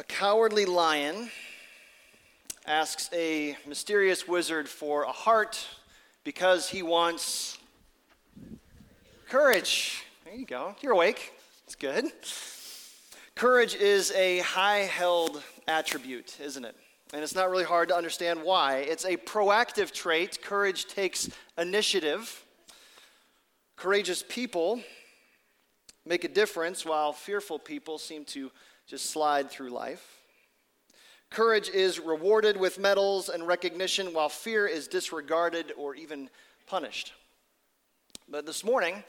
A cowardly lion asks a mysterious wizard for a heart because he wants courage. There you go. You're awake. It's good. Courage is a high held attribute, isn't it? And it's not really hard to understand why. It's a proactive trait. Courage takes initiative. Courageous people make a difference while fearful people seem to just slide through life. Courage is rewarded with medals and recognition, while fear is disregarded or even punished. But this morning,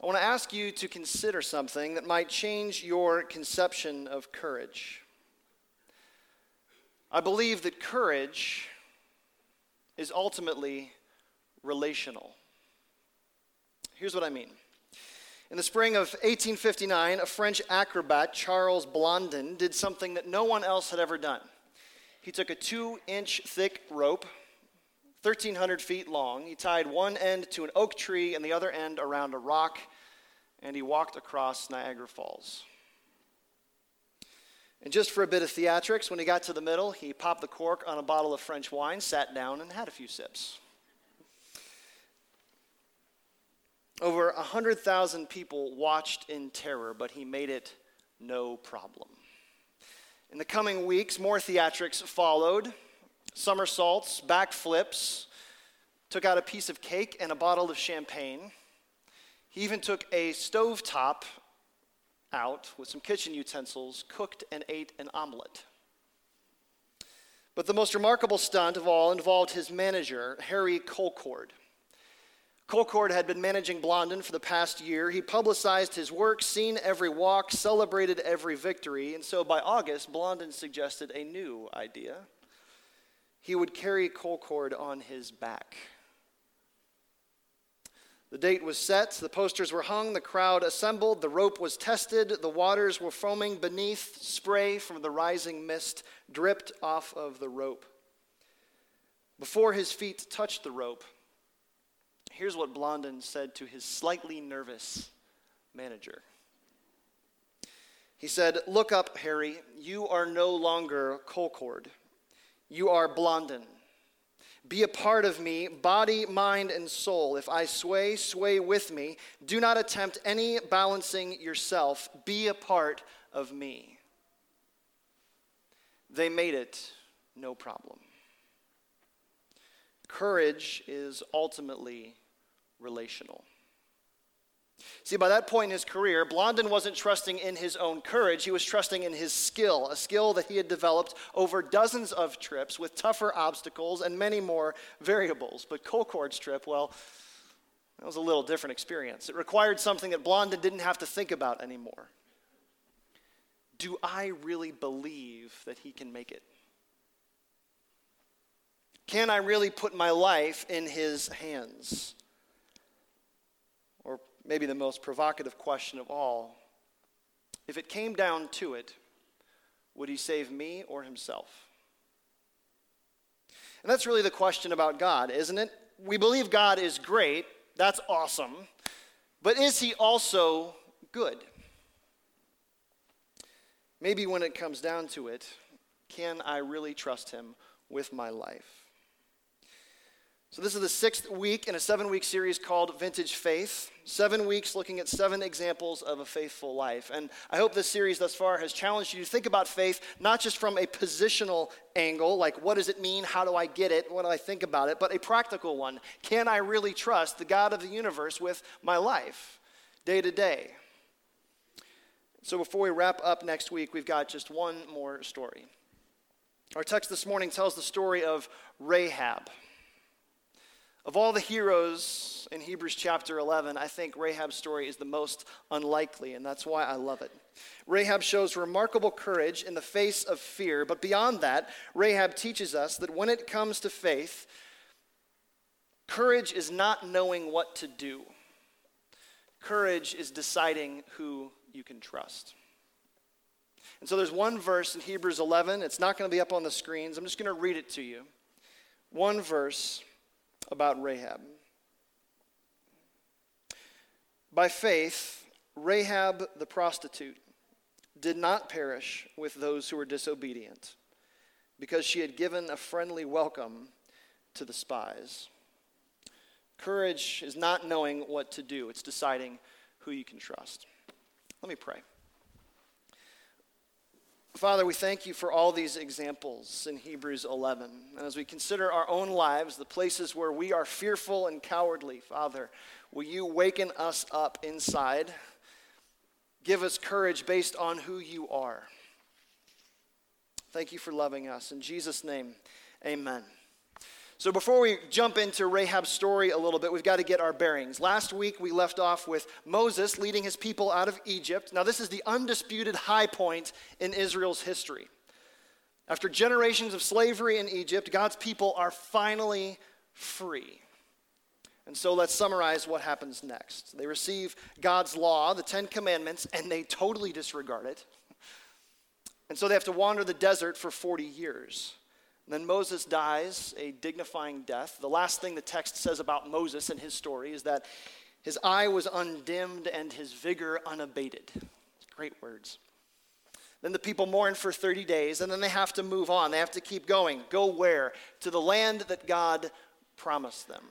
I want to ask you to consider something that might change your conception of courage. I believe that courage is ultimately relational. Here's what I mean. In the spring of 1859, a French acrobat, Charles Blondin, did something that no one else had ever done. He took a two inch thick rope, 1,300 feet long. He tied one end to an oak tree and the other end around a rock, and he walked across Niagara Falls. And just for a bit of theatrics, when he got to the middle, he popped the cork on a bottle of French wine, sat down, and had a few sips. Over 100,000 people watched in terror, but he made it no problem. In the coming weeks, more theatrics followed somersaults, backflips, took out a piece of cake and a bottle of champagne. He even took a stove top out with some kitchen utensils, cooked and ate an omelet. But the most remarkable stunt of all involved his manager, Harry Colcord. Colcord had been managing Blondin for the past year. He publicized his work, seen every walk, celebrated every victory, and so by August, Blondin suggested a new idea. He would carry Colcord on his back. The date was set, the posters were hung, the crowd assembled, the rope was tested, the waters were foaming beneath, spray from the rising mist dripped off of the rope. Before his feet touched the rope, here's what Blondin said to his slightly nervous manager. He said, Look up, Harry. You are no longer Colcord. You are Blondin. Be a part of me, body, mind, and soul. If I sway, sway with me. Do not attempt any balancing yourself. Be a part of me. They made it no problem. Courage is ultimately relational. See, by that point in his career, Blondin wasn't trusting in his own courage. He was trusting in his skill, a skill that he had developed over dozens of trips with tougher obstacles and many more variables. But Colcord's trip, well, that was a little different experience. It required something that Blondin didn't have to think about anymore. Do I really believe that he can make it? Can I really put my life in his hands? Maybe the most provocative question of all. If it came down to it, would he save me or himself? And that's really the question about God, isn't it? We believe God is great. That's awesome. But is he also good? Maybe when it comes down to it, can I really trust him with my life? So, this is the sixth week in a seven week series called Vintage Faith. Seven weeks looking at seven examples of a faithful life. And I hope this series thus far has challenged you to think about faith not just from a positional angle, like what does it mean? How do I get it? What do I think about it? But a practical one. Can I really trust the God of the universe with my life day to day? So, before we wrap up next week, we've got just one more story. Our text this morning tells the story of Rahab. Of all the heroes in Hebrews chapter 11, I think Rahab's story is the most unlikely, and that's why I love it. Rahab shows remarkable courage in the face of fear, but beyond that, Rahab teaches us that when it comes to faith, courage is not knowing what to do, courage is deciding who you can trust. And so there's one verse in Hebrews 11. It's not going to be up on the screens. I'm just going to read it to you. One verse about Rahab. By faith, Rahab the prostitute did not perish with those who were disobedient, because she had given a friendly welcome to the spies. Courage is not knowing what to do, it's deciding who you can trust. Let me pray. Father, we thank you for all these examples in Hebrews 11. And as we consider our own lives, the places where we are fearful and cowardly, Father, will you waken us up inside? Give us courage based on who you are. Thank you for loving us. In Jesus' name, amen. So, before we jump into Rahab's story a little bit, we've got to get our bearings. Last week, we left off with Moses leading his people out of Egypt. Now, this is the undisputed high point in Israel's history. After generations of slavery in Egypt, God's people are finally free. And so let's summarize what happens next. They receive God's law, the Ten Commandments, and they totally disregard it. And so they have to wander the desert for 40 years. And then Moses dies a dignifying death. The last thing the text says about Moses and his story is that his eye was undimmed and his vigor unabated. Great words. Then the people mourn for 30 days, and then they have to move on. They have to keep going. Go where? To the land that God promised them.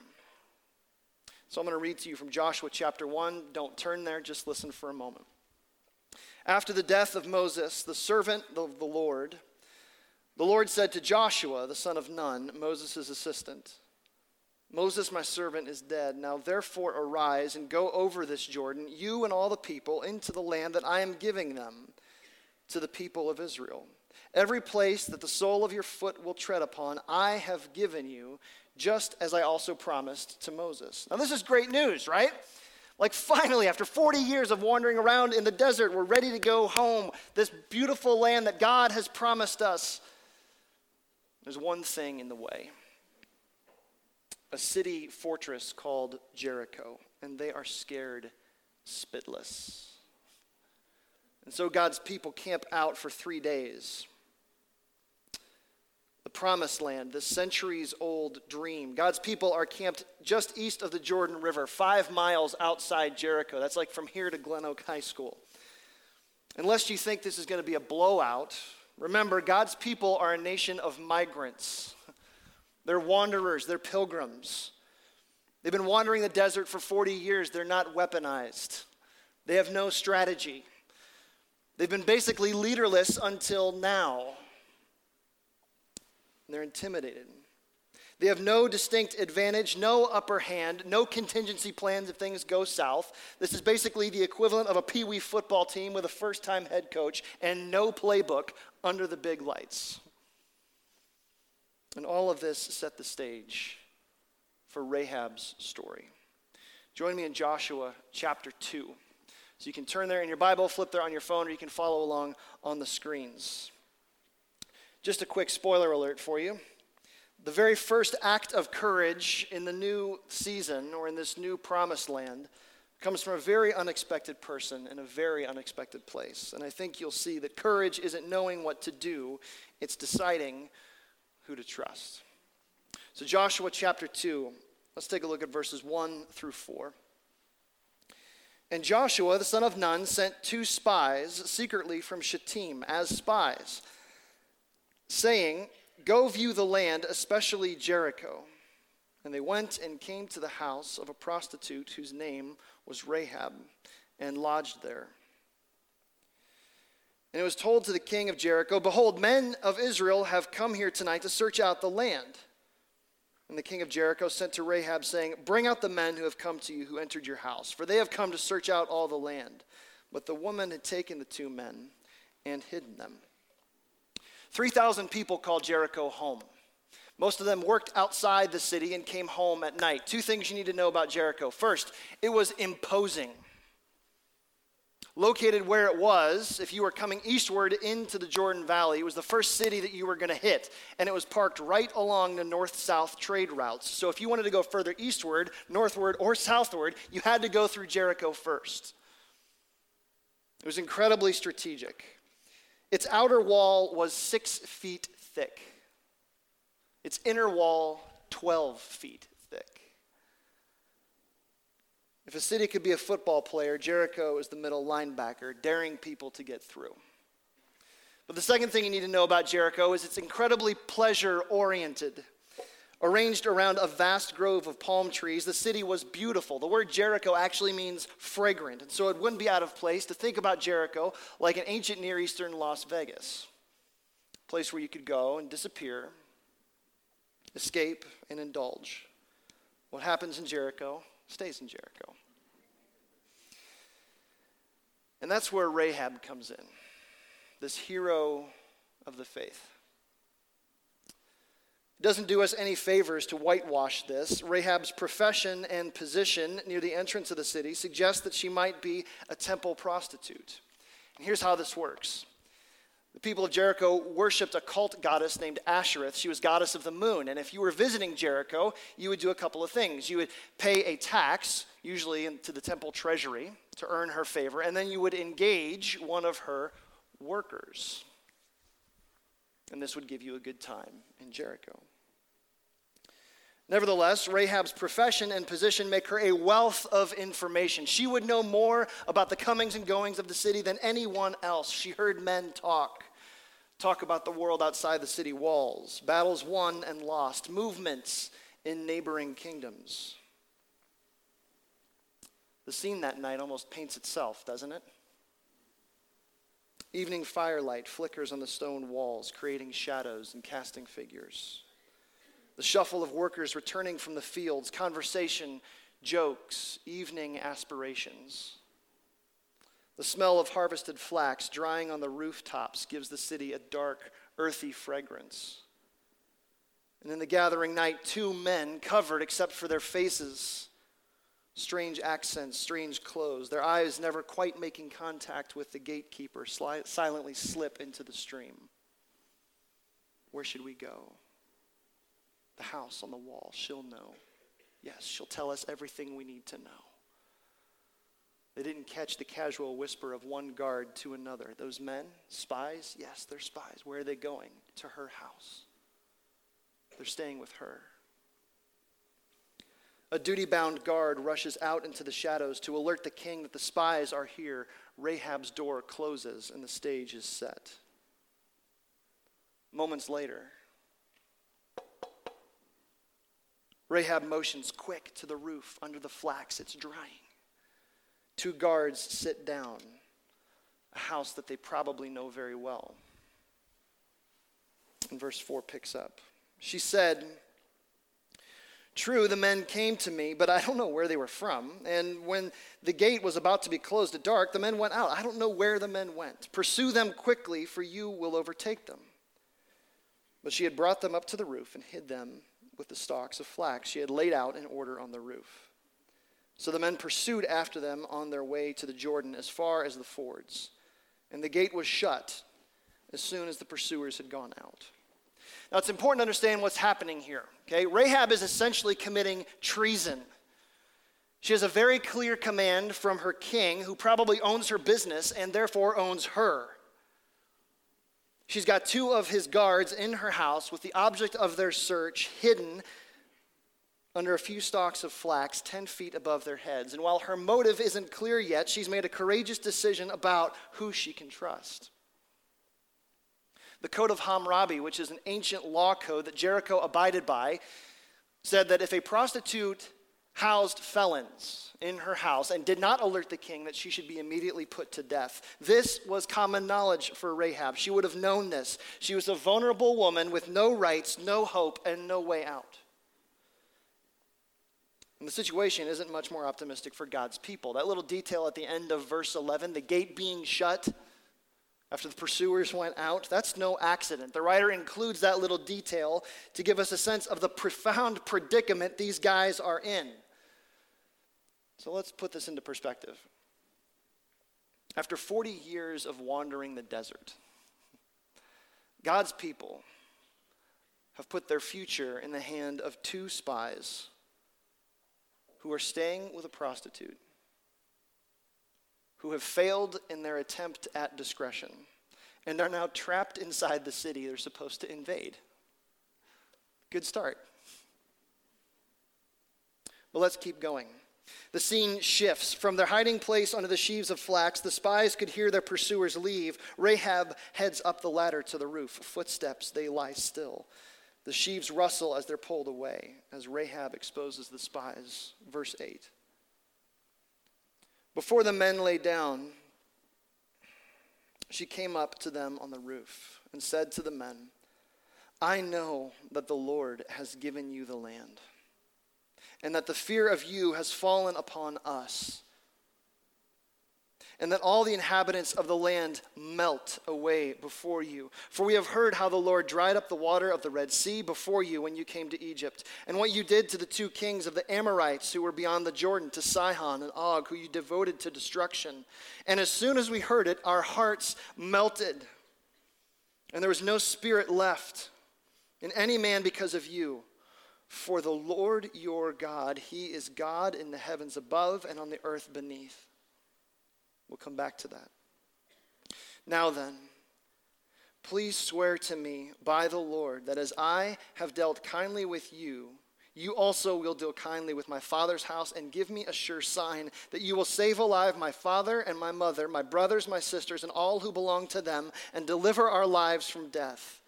So I'm going to read to you from Joshua chapter 1. Don't turn there, just listen for a moment. After the death of Moses, the servant of the Lord, the Lord said to Joshua, the son of Nun, Moses' assistant, Moses, my servant, is dead. Now therefore arise and go over this Jordan, you and all the people, into the land that I am giving them to the people of Israel. Every place that the sole of your foot will tread upon, I have given you, just as I also promised to Moses. Now, this is great news, right? Like, finally, after 40 years of wandering around in the desert, we're ready to go home. This beautiful land that God has promised us. There's one thing in the way a city fortress called Jericho, and they are scared spitless. And so God's people camp out for three days. The promised land, the centuries old dream. God's people are camped just east of the Jordan River, five miles outside Jericho. That's like from here to Glen Oak High School. Unless you think this is going to be a blowout, Remember, God's people are a nation of migrants. They're wanderers, they're pilgrims. They've been wandering the desert for 40 years. They're not weaponized, they have no strategy. They've been basically leaderless until now. They're intimidated. They have no distinct advantage, no upper hand, no contingency plans if things go south. This is basically the equivalent of a pee wee football team with a first time head coach and no playbook under the big lights. And all of this set the stage for Rahab's story. Join me in Joshua chapter 2. So you can turn there in your Bible, flip there on your phone, or you can follow along on the screens. Just a quick spoiler alert for you. The very first act of courage in the new season or in this new promised land comes from a very unexpected person in a very unexpected place. And I think you'll see that courage isn't knowing what to do, it's deciding who to trust. So, Joshua chapter 2, let's take a look at verses 1 through 4. And Joshua, the son of Nun, sent two spies secretly from Shittim as spies, saying, Go view the land, especially Jericho. And they went and came to the house of a prostitute whose name was Rahab, and lodged there. And it was told to the king of Jericho, Behold, men of Israel have come here tonight to search out the land. And the king of Jericho sent to Rahab, saying, Bring out the men who have come to you, who entered your house, for they have come to search out all the land. But the woman had taken the two men and hidden them. 3,000 people called Jericho home. Most of them worked outside the city and came home at night. Two things you need to know about Jericho. First, it was imposing. Located where it was, if you were coming eastward into the Jordan Valley, it was the first city that you were going to hit. And it was parked right along the north south trade routes. So if you wanted to go further eastward, northward, or southward, you had to go through Jericho first. It was incredibly strategic. Its outer wall was six feet thick, its inner wall, 12 feet thick. If a city could be a football player, Jericho is the middle linebacker, daring people to get through. But the second thing you need to know about Jericho is it's incredibly pleasure oriented. Arranged around a vast grove of palm trees, the city was beautiful. The word Jericho actually means fragrant, and so it wouldn't be out of place to think about Jericho like an ancient Near Eastern Las Vegas, a place where you could go and disappear, escape, and indulge. What happens in Jericho stays in Jericho. And that's where Rahab comes in, this hero of the faith. It doesn't do us any favors to whitewash this. Rahab's profession and position near the entrance of the city suggests that she might be a temple prostitute. And here's how this works the people of Jericho worshiped a cult goddess named Ashereth. She was goddess of the moon. And if you were visiting Jericho, you would do a couple of things. You would pay a tax, usually into the temple treasury, to earn her favor, and then you would engage one of her workers. And this would give you a good time in Jericho. Nevertheless, Rahab's profession and position make her a wealth of information. She would know more about the comings and goings of the city than anyone else. She heard men talk, talk about the world outside the city walls, battles won and lost, movements in neighboring kingdoms. The scene that night almost paints itself, doesn't it? Evening firelight flickers on the stone walls, creating shadows and casting figures the shuffle of workers returning from the fields, conversation, jokes, evening aspirations. The smell of harvested flax drying on the rooftops gives the city a dark, earthy fragrance. And in the gathering night, two men, covered except for their faces, strange accents, strange clothes, their eyes never quite making contact with the gatekeeper, sli- silently slip into the stream. Where should we go? The house on the wall. She'll know. Yes, she'll tell us everything we need to know. They didn't catch the casual whisper of one guard to another. Those men, spies? Yes, they're spies. Where are they going? To her house. They're staying with her. A duty bound guard rushes out into the shadows to alert the king that the spies are here. Rahab's door closes and the stage is set. Moments later, Rahab motions quick to the roof under the flax. It's drying. Two guards sit down, a house that they probably know very well. And verse 4 picks up. She said, True, the men came to me, but I don't know where they were from. And when the gate was about to be closed at dark, the men went out. I don't know where the men went. Pursue them quickly, for you will overtake them. But she had brought them up to the roof and hid them with the stalks of flax she had laid out in order on the roof. So the men pursued after them on their way to the Jordan as far as the fords. And the gate was shut as soon as the pursuers had gone out. Now it's important to understand what's happening here. Okay? Rahab is essentially committing treason. She has a very clear command from her king, who probably owns her business and therefore owns her. She's got two of his guards in her house with the object of their search hidden under a few stalks of flax 10 feet above their heads. And while her motive isn't clear yet, she's made a courageous decision about who she can trust. The Code of Hammurabi, which is an ancient law code that Jericho abided by, said that if a prostitute housed felons in her house and did not alert the king that she should be immediately put to death. This was common knowledge for Rahab. She would have known this. She was a vulnerable woman with no rights, no hope, and no way out. And the situation isn't much more optimistic for God's people. That little detail at the end of verse 11, the gate being shut after the pursuers went out, that's no accident. The writer includes that little detail to give us a sense of the profound predicament these guys are in. So let's put this into perspective. After 40 years of wandering the desert, God's people have put their future in the hand of two spies who are staying with a prostitute, who have failed in their attempt at discretion, and are now trapped inside the city they're supposed to invade. Good start. But let's keep going. The scene shifts. From their hiding place under the sheaves of flax, the spies could hear their pursuers leave. Rahab heads up the ladder to the roof. Footsteps, they lie still. The sheaves rustle as they're pulled away, as Rahab exposes the spies. Verse 8. Before the men lay down, she came up to them on the roof and said to the men, I know that the Lord has given you the land and that the fear of you has fallen upon us, and that all the inhabitants of the land melt away before you. For we have heard how the Lord dried up the water of the Red Sea before you when you came to Egypt, and what you did to the two kings of the Amorites who were beyond the Jordan, to Sihon and Og, who you devoted to destruction. And as soon as we heard it, our hearts melted, and there was no spirit left in any man because of you. For the Lord your God, He is God in the heavens above and on the earth beneath. We'll come back to that. Now then, please swear to me by the Lord that as I have dealt kindly with you, you also will deal kindly with my father's house and give me a sure sign that you will save alive my father and my mother, my brothers, my sisters, and all who belong to them, and deliver our lives from death.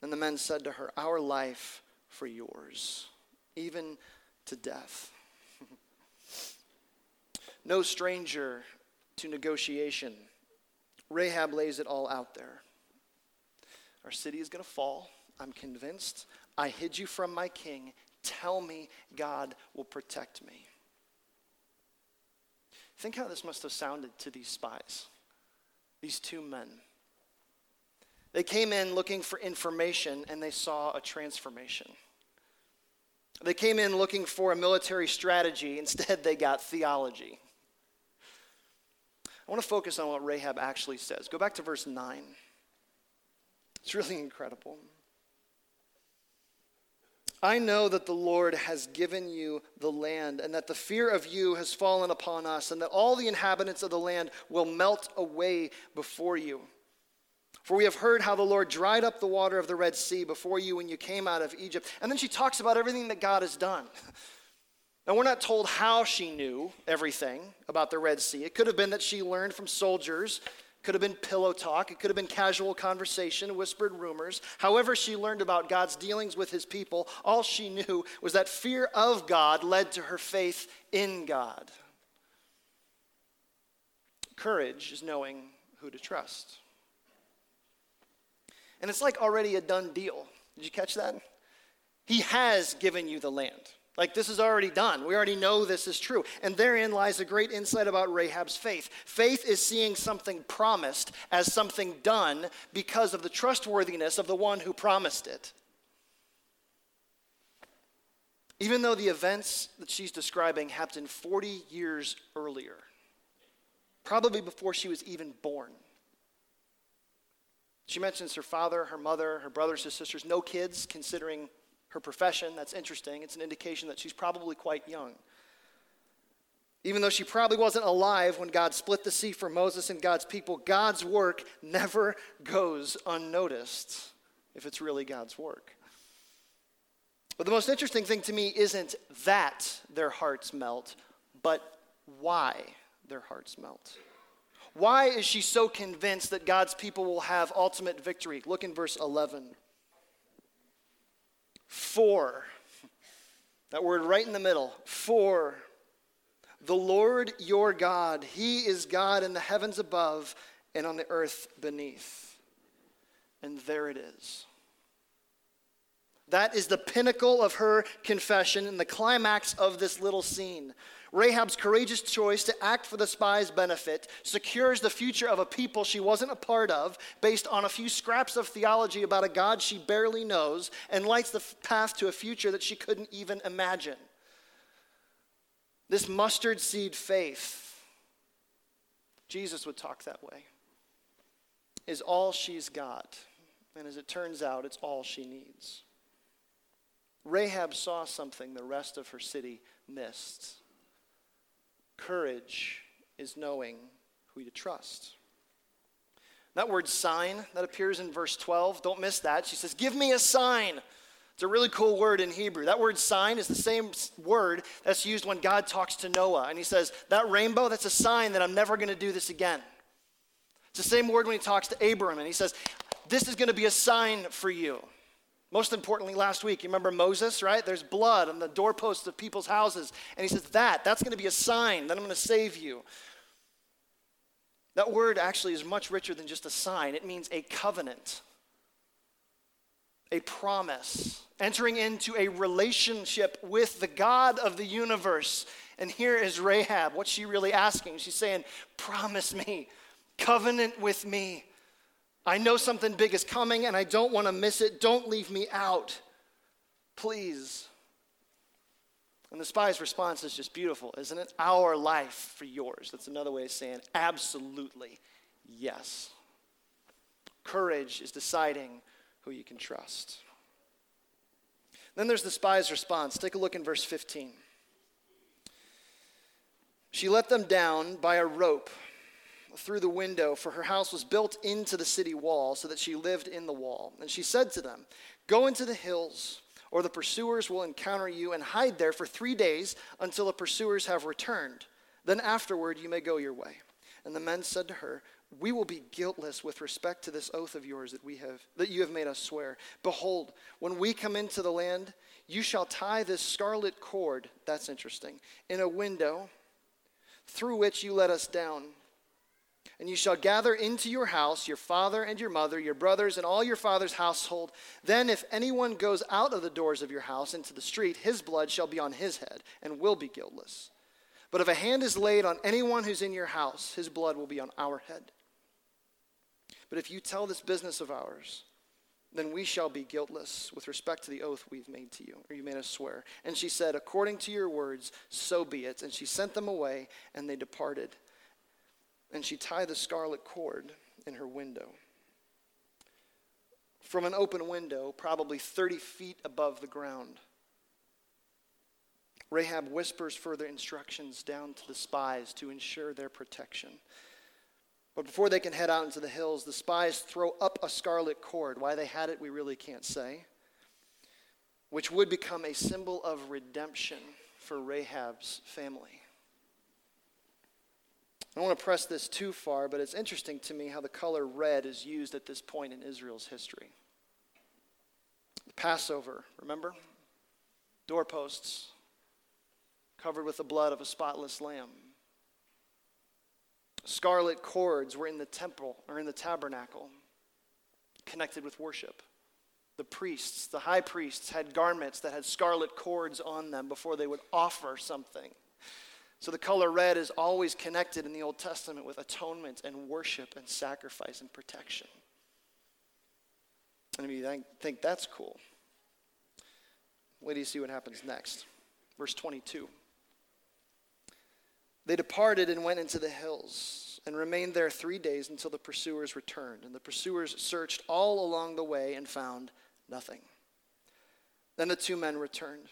And the men said to her, Our life for yours, even to death. no stranger to negotiation. Rahab lays it all out there. Our city is going to fall. I'm convinced. I hid you from my king. Tell me God will protect me. Think how this must have sounded to these spies, these two men. They came in looking for information and they saw a transformation. They came in looking for a military strategy. Instead, they got theology. I want to focus on what Rahab actually says. Go back to verse 9. It's really incredible. I know that the Lord has given you the land, and that the fear of you has fallen upon us, and that all the inhabitants of the land will melt away before you. For we have heard how the Lord dried up the water of the Red Sea before you when you came out of Egypt. And then she talks about everything that God has done. Now, we're not told how she knew everything about the Red Sea. It could have been that she learned from soldiers, it could have been pillow talk, it could have been casual conversation, whispered rumors. However, she learned about God's dealings with his people, all she knew was that fear of God led to her faith in God. Courage is knowing who to trust. And it's like already a done deal. Did you catch that? He has given you the land. Like this is already done. We already know this is true. And therein lies a great insight about Rahab's faith. Faith is seeing something promised as something done because of the trustworthiness of the one who promised it. Even though the events that she's describing happened 40 years earlier, probably before she was even born. She mentions her father, her mother, her brothers, her sisters, no kids, considering her profession. That's interesting. It's an indication that she's probably quite young. Even though she probably wasn't alive when God split the sea for Moses and God's people, God's work never goes unnoticed if it's really God's work. But the most interesting thing to me isn't that their hearts melt, but why their hearts melt. Why is she so convinced that God's people will have ultimate victory? Look in verse 11. For, that word right in the middle, for the Lord your God, He is God in the heavens above and on the earth beneath. And there it is. That is the pinnacle of her confession and the climax of this little scene. Rahab's courageous choice to act for the spy's benefit secures the future of a people she wasn't a part of based on a few scraps of theology about a God she barely knows and lights the path to a future that she couldn't even imagine. This mustard seed faith, Jesus would talk that way, is all she's got. And as it turns out, it's all she needs. Rahab saw something the rest of her city missed. Courage is knowing who to trust. That word sign that appears in verse 12, don't miss that. She says, Give me a sign It's a really cool word in Hebrew. That word sign is the same word that's used when God talks to Noah. And he says, That rainbow, that's a sign that I'm never going to do this again. It's the same word when he talks to Abram. And he says, This is going to be a sign for you. Most importantly, last week, you remember Moses, right? There's blood on the doorposts of people's houses. And he says, That, that's going to be a sign that I'm going to save you. That word actually is much richer than just a sign, it means a covenant, a promise, entering into a relationship with the God of the universe. And here is Rahab. What's she really asking? She's saying, Promise me, covenant with me. I know something big is coming and I don't want to miss it. Don't leave me out. Please. And the spy's response is just beautiful, isn't it? Our life for yours. That's another way of saying absolutely yes. Courage is deciding who you can trust. Then there's the spy's response. Take a look in verse 15. She let them down by a rope through the window, for her house was built into the city wall, so that she lived in the wall. And she said to them, Go into the hills, or the pursuers will encounter you, and hide there for three days until the pursuers have returned. Then afterward you may go your way. And the men said to her, we will be guiltless with respect to this oath of yours that we have that you have made us swear behold when we come into the land you shall tie this scarlet cord that's interesting in a window through which you let us down and you shall gather into your house your father and your mother, your brothers, and all your father's household. Then, if anyone goes out of the doors of your house into the street, his blood shall be on his head, and will be guiltless. But if a hand is laid on anyone who's in your house, his blood will be on our head. But if you tell this business of ours, then we shall be guiltless with respect to the oath we've made to you, or you made us swear. And she said, According to your words, so be it. And she sent them away, and they departed and she tied the scarlet cord in her window. From an open window, probably 30 feet above the ground, Rahab whispers further instructions down to the spies to ensure their protection. But before they can head out into the hills, the spies throw up a scarlet cord. Why they had it, we really can't say. Which would become a symbol of redemption for Rahab's family. I don't want to press this too far, but it's interesting to me how the color red is used at this point in Israel's history. Passover, remember? Doorposts covered with the blood of a spotless lamb. Scarlet cords were in the temple or in the tabernacle, connected with worship. The priests, the high priests, had garments that had scarlet cords on them before they would offer something. So the color red is always connected in the Old Testament with atonement and worship and sacrifice and protection. And if you think that's cool, wait till you see what happens next. Verse 22. They departed and went into the hills and remained there three days until the pursuers returned. And the pursuers searched all along the way and found nothing. Then the two men returned.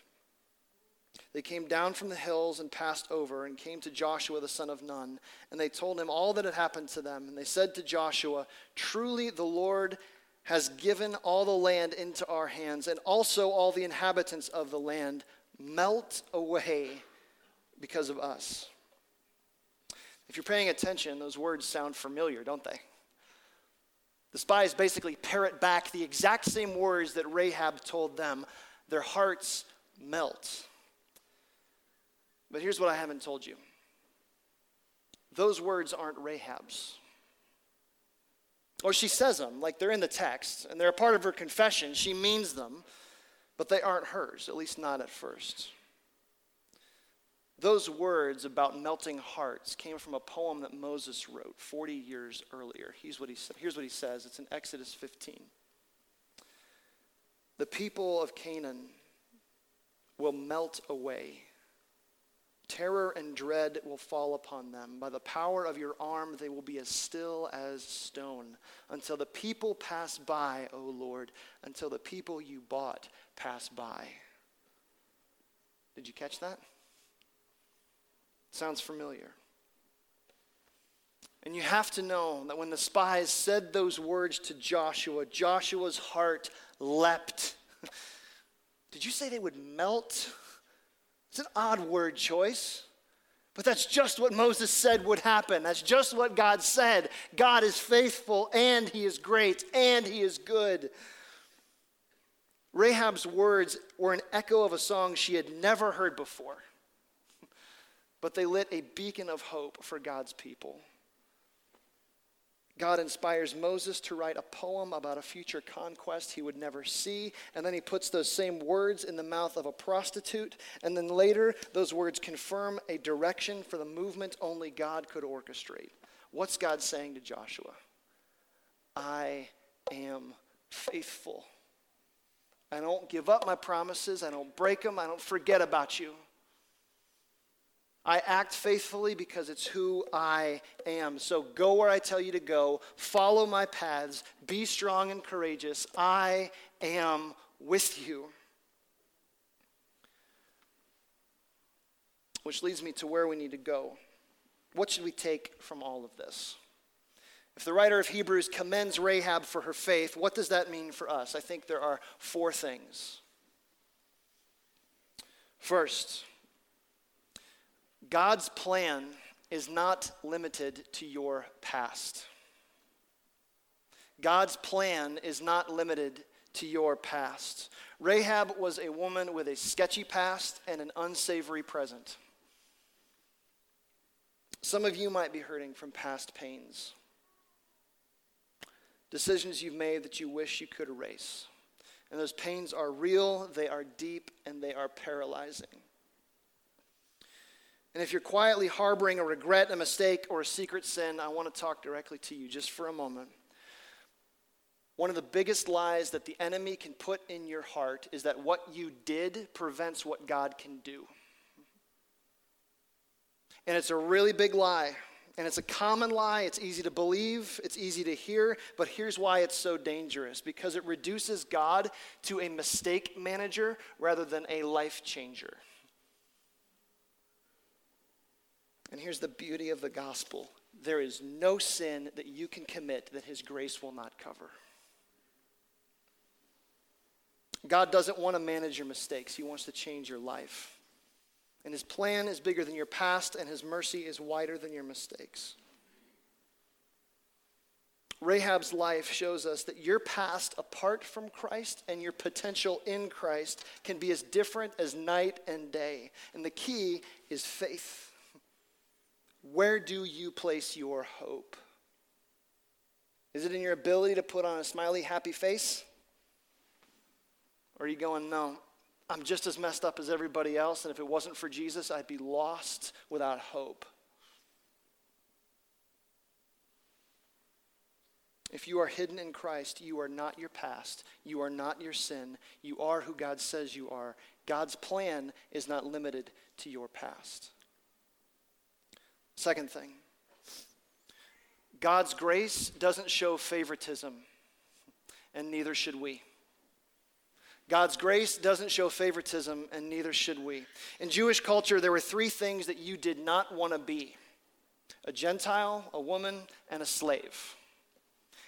They came down from the hills and passed over and came to Joshua the son of Nun. And they told him all that had happened to them. And they said to Joshua, Truly the Lord has given all the land into our hands, and also all the inhabitants of the land melt away because of us. If you're paying attention, those words sound familiar, don't they? The spies basically parrot back the exact same words that Rahab told them. Their hearts melt. But here's what I haven't told you those words aren't Rahab's. Or she says them, like they're in the text, and they're a part of her confession. She means them, but they aren't hers, at least not at first. Those words about melting hearts came from a poem that Moses wrote 40 years earlier. Here's what he, here's what he says it's in Exodus 15. The people of Canaan will melt away Terror and dread will fall upon them. By the power of your arm, they will be as still as stone until the people pass by, O Lord, until the people you bought pass by. Did you catch that? Sounds familiar. And you have to know that when the spies said those words to Joshua, Joshua's heart leapt. Did you say they would melt? It's an odd word choice. But that's just what Moses said would happen. That's just what God said. God is faithful and he is great and he is good. Rahab's words were an echo of a song she had never heard before, but they lit a beacon of hope for God's people. God inspires Moses to write a poem about a future conquest he would never see, and then he puts those same words in the mouth of a prostitute, and then later those words confirm a direction for the movement only God could orchestrate. What's God saying to Joshua? I am faithful. I don't give up my promises, I don't break them, I don't forget about you. I act faithfully because it's who I am. So go where I tell you to go, follow my paths, be strong and courageous. I am with you. Which leads me to where we need to go. What should we take from all of this? If the writer of Hebrews commends Rahab for her faith, what does that mean for us? I think there are four things. First, God's plan is not limited to your past. God's plan is not limited to your past. Rahab was a woman with a sketchy past and an unsavory present. Some of you might be hurting from past pains, decisions you've made that you wish you could erase. And those pains are real, they are deep, and they are paralyzing. And if you're quietly harboring a regret, a mistake, or a secret sin, I want to talk directly to you just for a moment. One of the biggest lies that the enemy can put in your heart is that what you did prevents what God can do. And it's a really big lie. And it's a common lie. It's easy to believe, it's easy to hear, but here's why it's so dangerous because it reduces God to a mistake manager rather than a life changer. And here's the beauty of the gospel there is no sin that you can commit that His grace will not cover. God doesn't want to manage your mistakes, He wants to change your life. And His plan is bigger than your past, and His mercy is wider than your mistakes. Rahab's life shows us that your past apart from Christ and your potential in Christ can be as different as night and day. And the key is faith. Where do you place your hope? Is it in your ability to put on a smiley, happy face? Or are you going, no, I'm just as messed up as everybody else, and if it wasn't for Jesus, I'd be lost without hope? If you are hidden in Christ, you are not your past. You are not your sin. You are who God says you are. God's plan is not limited to your past. Second thing God's grace doesn't show favoritism, and neither should we. God's grace doesn't show favoritism, and neither should we. In Jewish culture, there were three things that you did not want to be a Gentile, a woman, and a slave.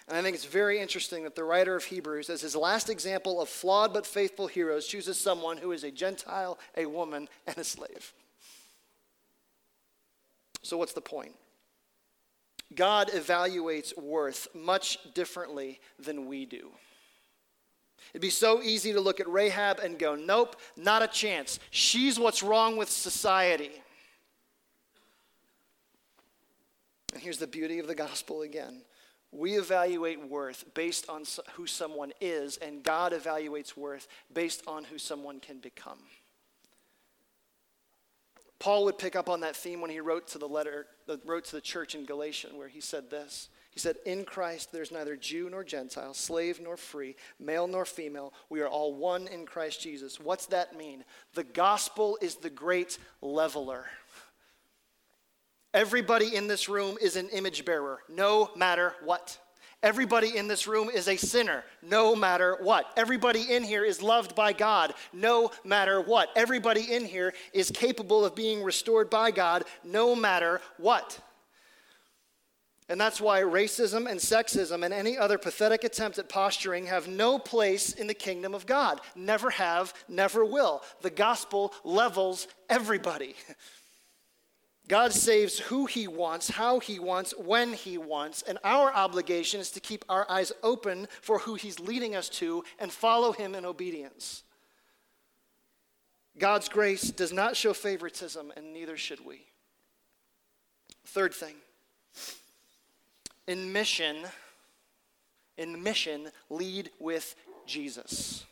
And I think it's very interesting that the writer of Hebrews, as his last example of flawed but faithful heroes, chooses someone who is a Gentile, a woman, and a slave. So, what's the point? God evaluates worth much differently than we do. It'd be so easy to look at Rahab and go, nope, not a chance. She's what's wrong with society. And here's the beauty of the gospel again. We evaluate worth based on who someone is, and God evaluates worth based on who someone can become. Paul would pick up on that theme when he wrote to the letter, wrote to the church in Galatian, where he said this. He said, In Christ there's neither Jew nor Gentile, slave nor free, male nor female. We are all one in Christ Jesus. What's that mean? The gospel is the great leveler. Everybody in this room is an image bearer, no matter what. Everybody in this room is a sinner, no matter what. Everybody in here is loved by God, no matter what. Everybody in here is capable of being restored by God, no matter what. And that's why racism and sexism and any other pathetic attempt at posturing have no place in the kingdom of God. Never have, never will. The gospel levels everybody. God saves who he wants, how he wants, when he wants, and our obligation is to keep our eyes open for who he's leading us to and follow him in obedience. God's grace does not show favoritism, and neither should we. Third thing in mission, in mission, lead with Jesus.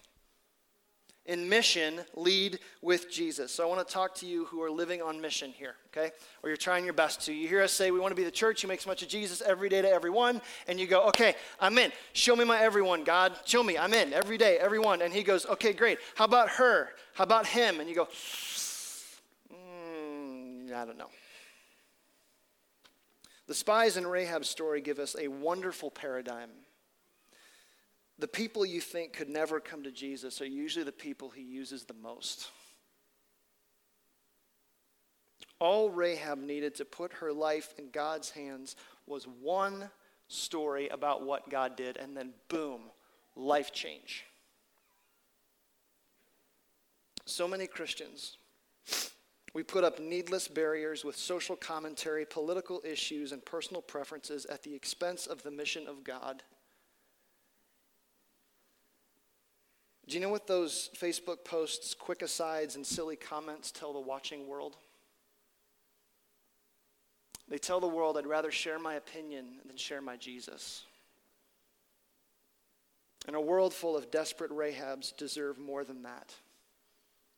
In mission, lead with Jesus. So I want to talk to you who are living on mission here, okay? Or you're trying your best to. You hear us say we want to be the church who makes much of Jesus every day to everyone, and you go, okay, I'm in. Show me my everyone, God. Show me. I'm in every day, everyone. And he goes, okay, great. How about her? How about him? And you go, mm, I don't know. The spies in Rahab's story give us a wonderful paradigm. The people you think could never come to Jesus are usually the people he uses the most. All Rahab needed to put her life in God's hands was one story about what God did, and then boom, life change. So many Christians we put up needless barriers with social commentary, political issues, and personal preferences at the expense of the mission of God. Do you know what those Facebook posts, quick asides, and silly comments tell the watching world? They tell the world I'd rather share my opinion than share my Jesus. And a world full of desperate Rahabs deserve more than that.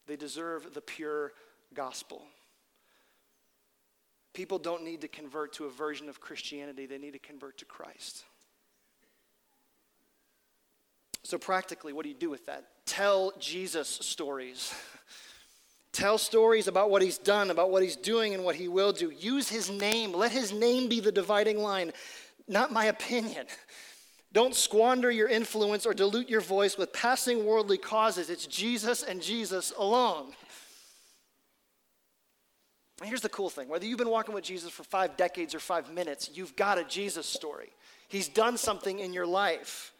They deserve the pure gospel. People don't need to convert to a version of Christianity, they need to convert to Christ. So, practically, what do you do with that? Tell Jesus stories. Tell stories about what he's done, about what he's doing, and what he will do. Use his name. Let his name be the dividing line, not my opinion. Don't squander your influence or dilute your voice with passing worldly causes. It's Jesus and Jesus alone. And here's the cool thing whether you've been walking with Jesus for five decades or five minutes, you've got a Jesus story. He's done something in your life.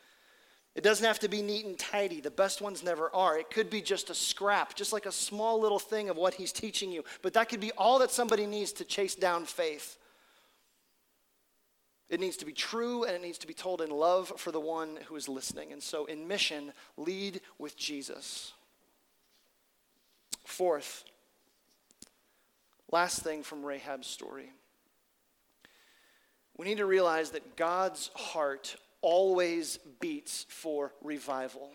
It doesn't have to be neat and tidy. The best ones never are. It could be just a scrap, just like a small little thing of what he's teaching you. But that could be all that somebody needs to chase down faith. It needs to be true and it needs to be told in love for the one who is listening. And so, in mission, lead with Jesus. Fourth, Last thing from Rahab's story. We need to realize that God's heart always beats for revival.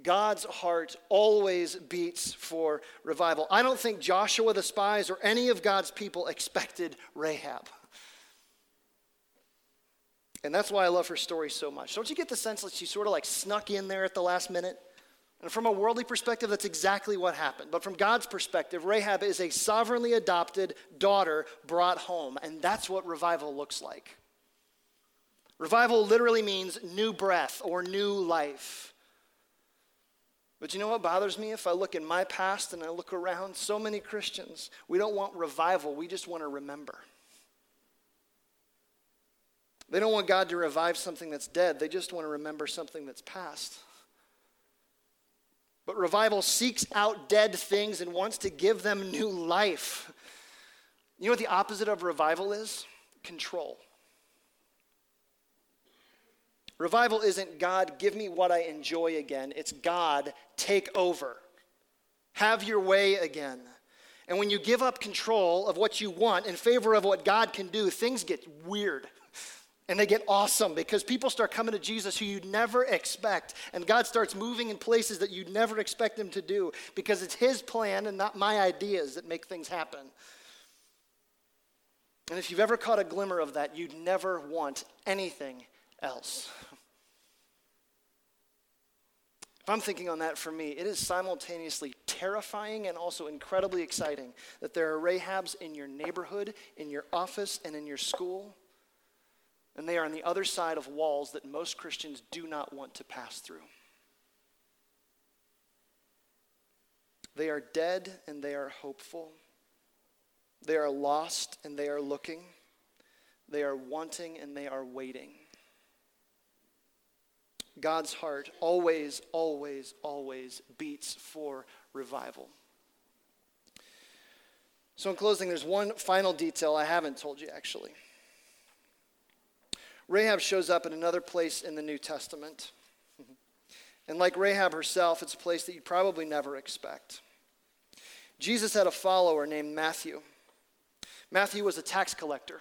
God's heart always beats for revival. I don't think Joshua the spies or any of God's people expected Rahab. And that's why I love her story so much. Don't you get the sense that she sort of like snuck in there at the last minute? And from a worldly perspective, that's exactly what happened. But from God's perspective, Rahab is a sovereignly adopted daughter brought home. And that's what revival looks like. Revival literally means new breath or new life. But you know what bothers me? If I look in my past and I look around, so many Christians, we don't want revival, we just want to remember. They don't want God to revive something that's dead, they just want to remember something that's past. But revival seeks out dead things and wants to give them new life. You know what the opposite of revival is? Control. Revival isn't God, give me what I enjoy again. It's God, take over. Have your way again. And when you give up control of what you want in favor of what God can do, things get weird. And they get awesome because people start coming to Jesus who you'd never expect. And God starts moving in places that you'd never expect Him to do because it's His plan and not my ideas that make things happen. And if you've ever caught a glimmer of that, you'd never want anything else. If I'm thinking on that for me, it is simultaneously terrifying and also incredibly exciting that there are Rahabs in your neighborhood, in your office, and in your school and they are on the other side of walls that most Christians do not want to pass through. They are dead and they are hopeful. They are lost and they are looking. They are wanting and they are waiting. God's heart always, always, always beats for revival. So, in closing, there's one final detail I haven't told you actually. Rahab shows up in another place in the New Testament. And like Rahab herself, it's a place that you'd probably never expect. Jesus had a follower named Matthew. Matthew was a tax collector,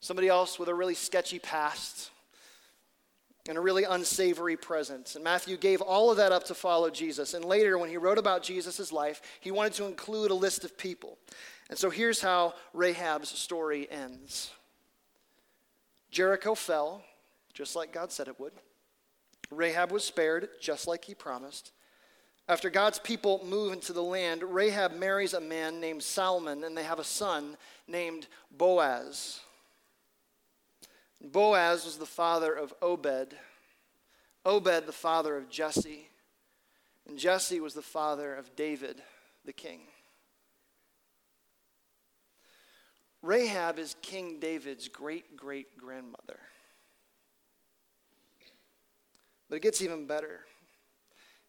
somebody else with a really sketchy past and a really unsavory presence. And Matthew gave all of that up to follow Jesus. And later, when he wrote about Jesus' life, he wanted to include a list of people. And so here's how Rahab's story ends Jericho fell, just like God said it would. Rahab was spared, just like he promised. After God's people move into the land, Rahab marries a man named Salmon, and they have a son named Boaz. Boaz was the father of Obed, Obed, the father of Jesse, and Jesse was the father of David, the king. Rahab is King David's great great grandmother. But it gets even better.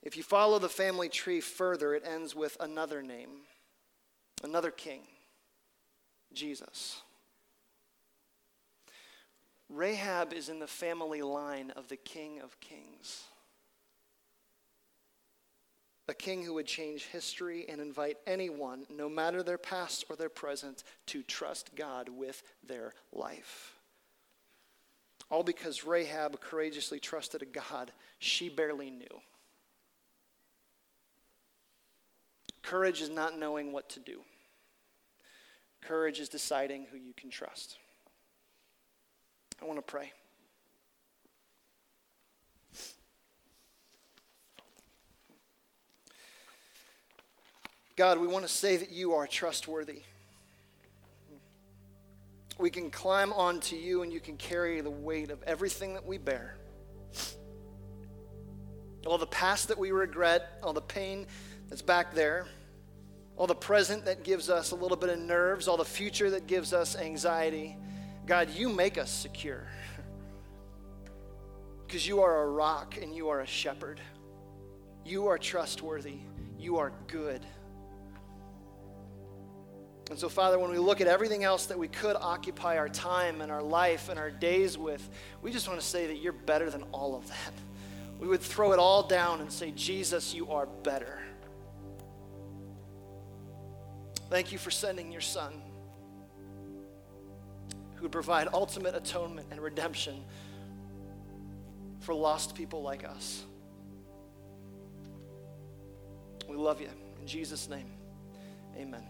If you follow the family tree further, it ends with another name, another king, Jesus. Rahab is in the family line of the King of Kings. A king who would change history and invite anyone, no matter their past or their present, to trust God with their life. All because Rahab courageously trusted a God she barely knew. Courage is not knowing what to do, courage is deciding who you can trust. Want to pray. God, we want to say that you are trustworthy. We can climb onto you and you can carry the weight of everything that we bear. All the past that we regret, all the pain that's back there, all the present that gives us a little bit of nerves, all the future that gives us anxiety. God, you make us secure because you are a rock and you are a shepherd. You are trustworthy. You are good. And so, Father, when we look at everything else that we could occupy our time and our life and our days with, we just want to say that you're better than all of that. We would throw it all down and say, Jesus, you are better. Thank you for sending your son who would provide ultimate atonement and redemption for lost people like us. We love you. In Jesus' name, amen.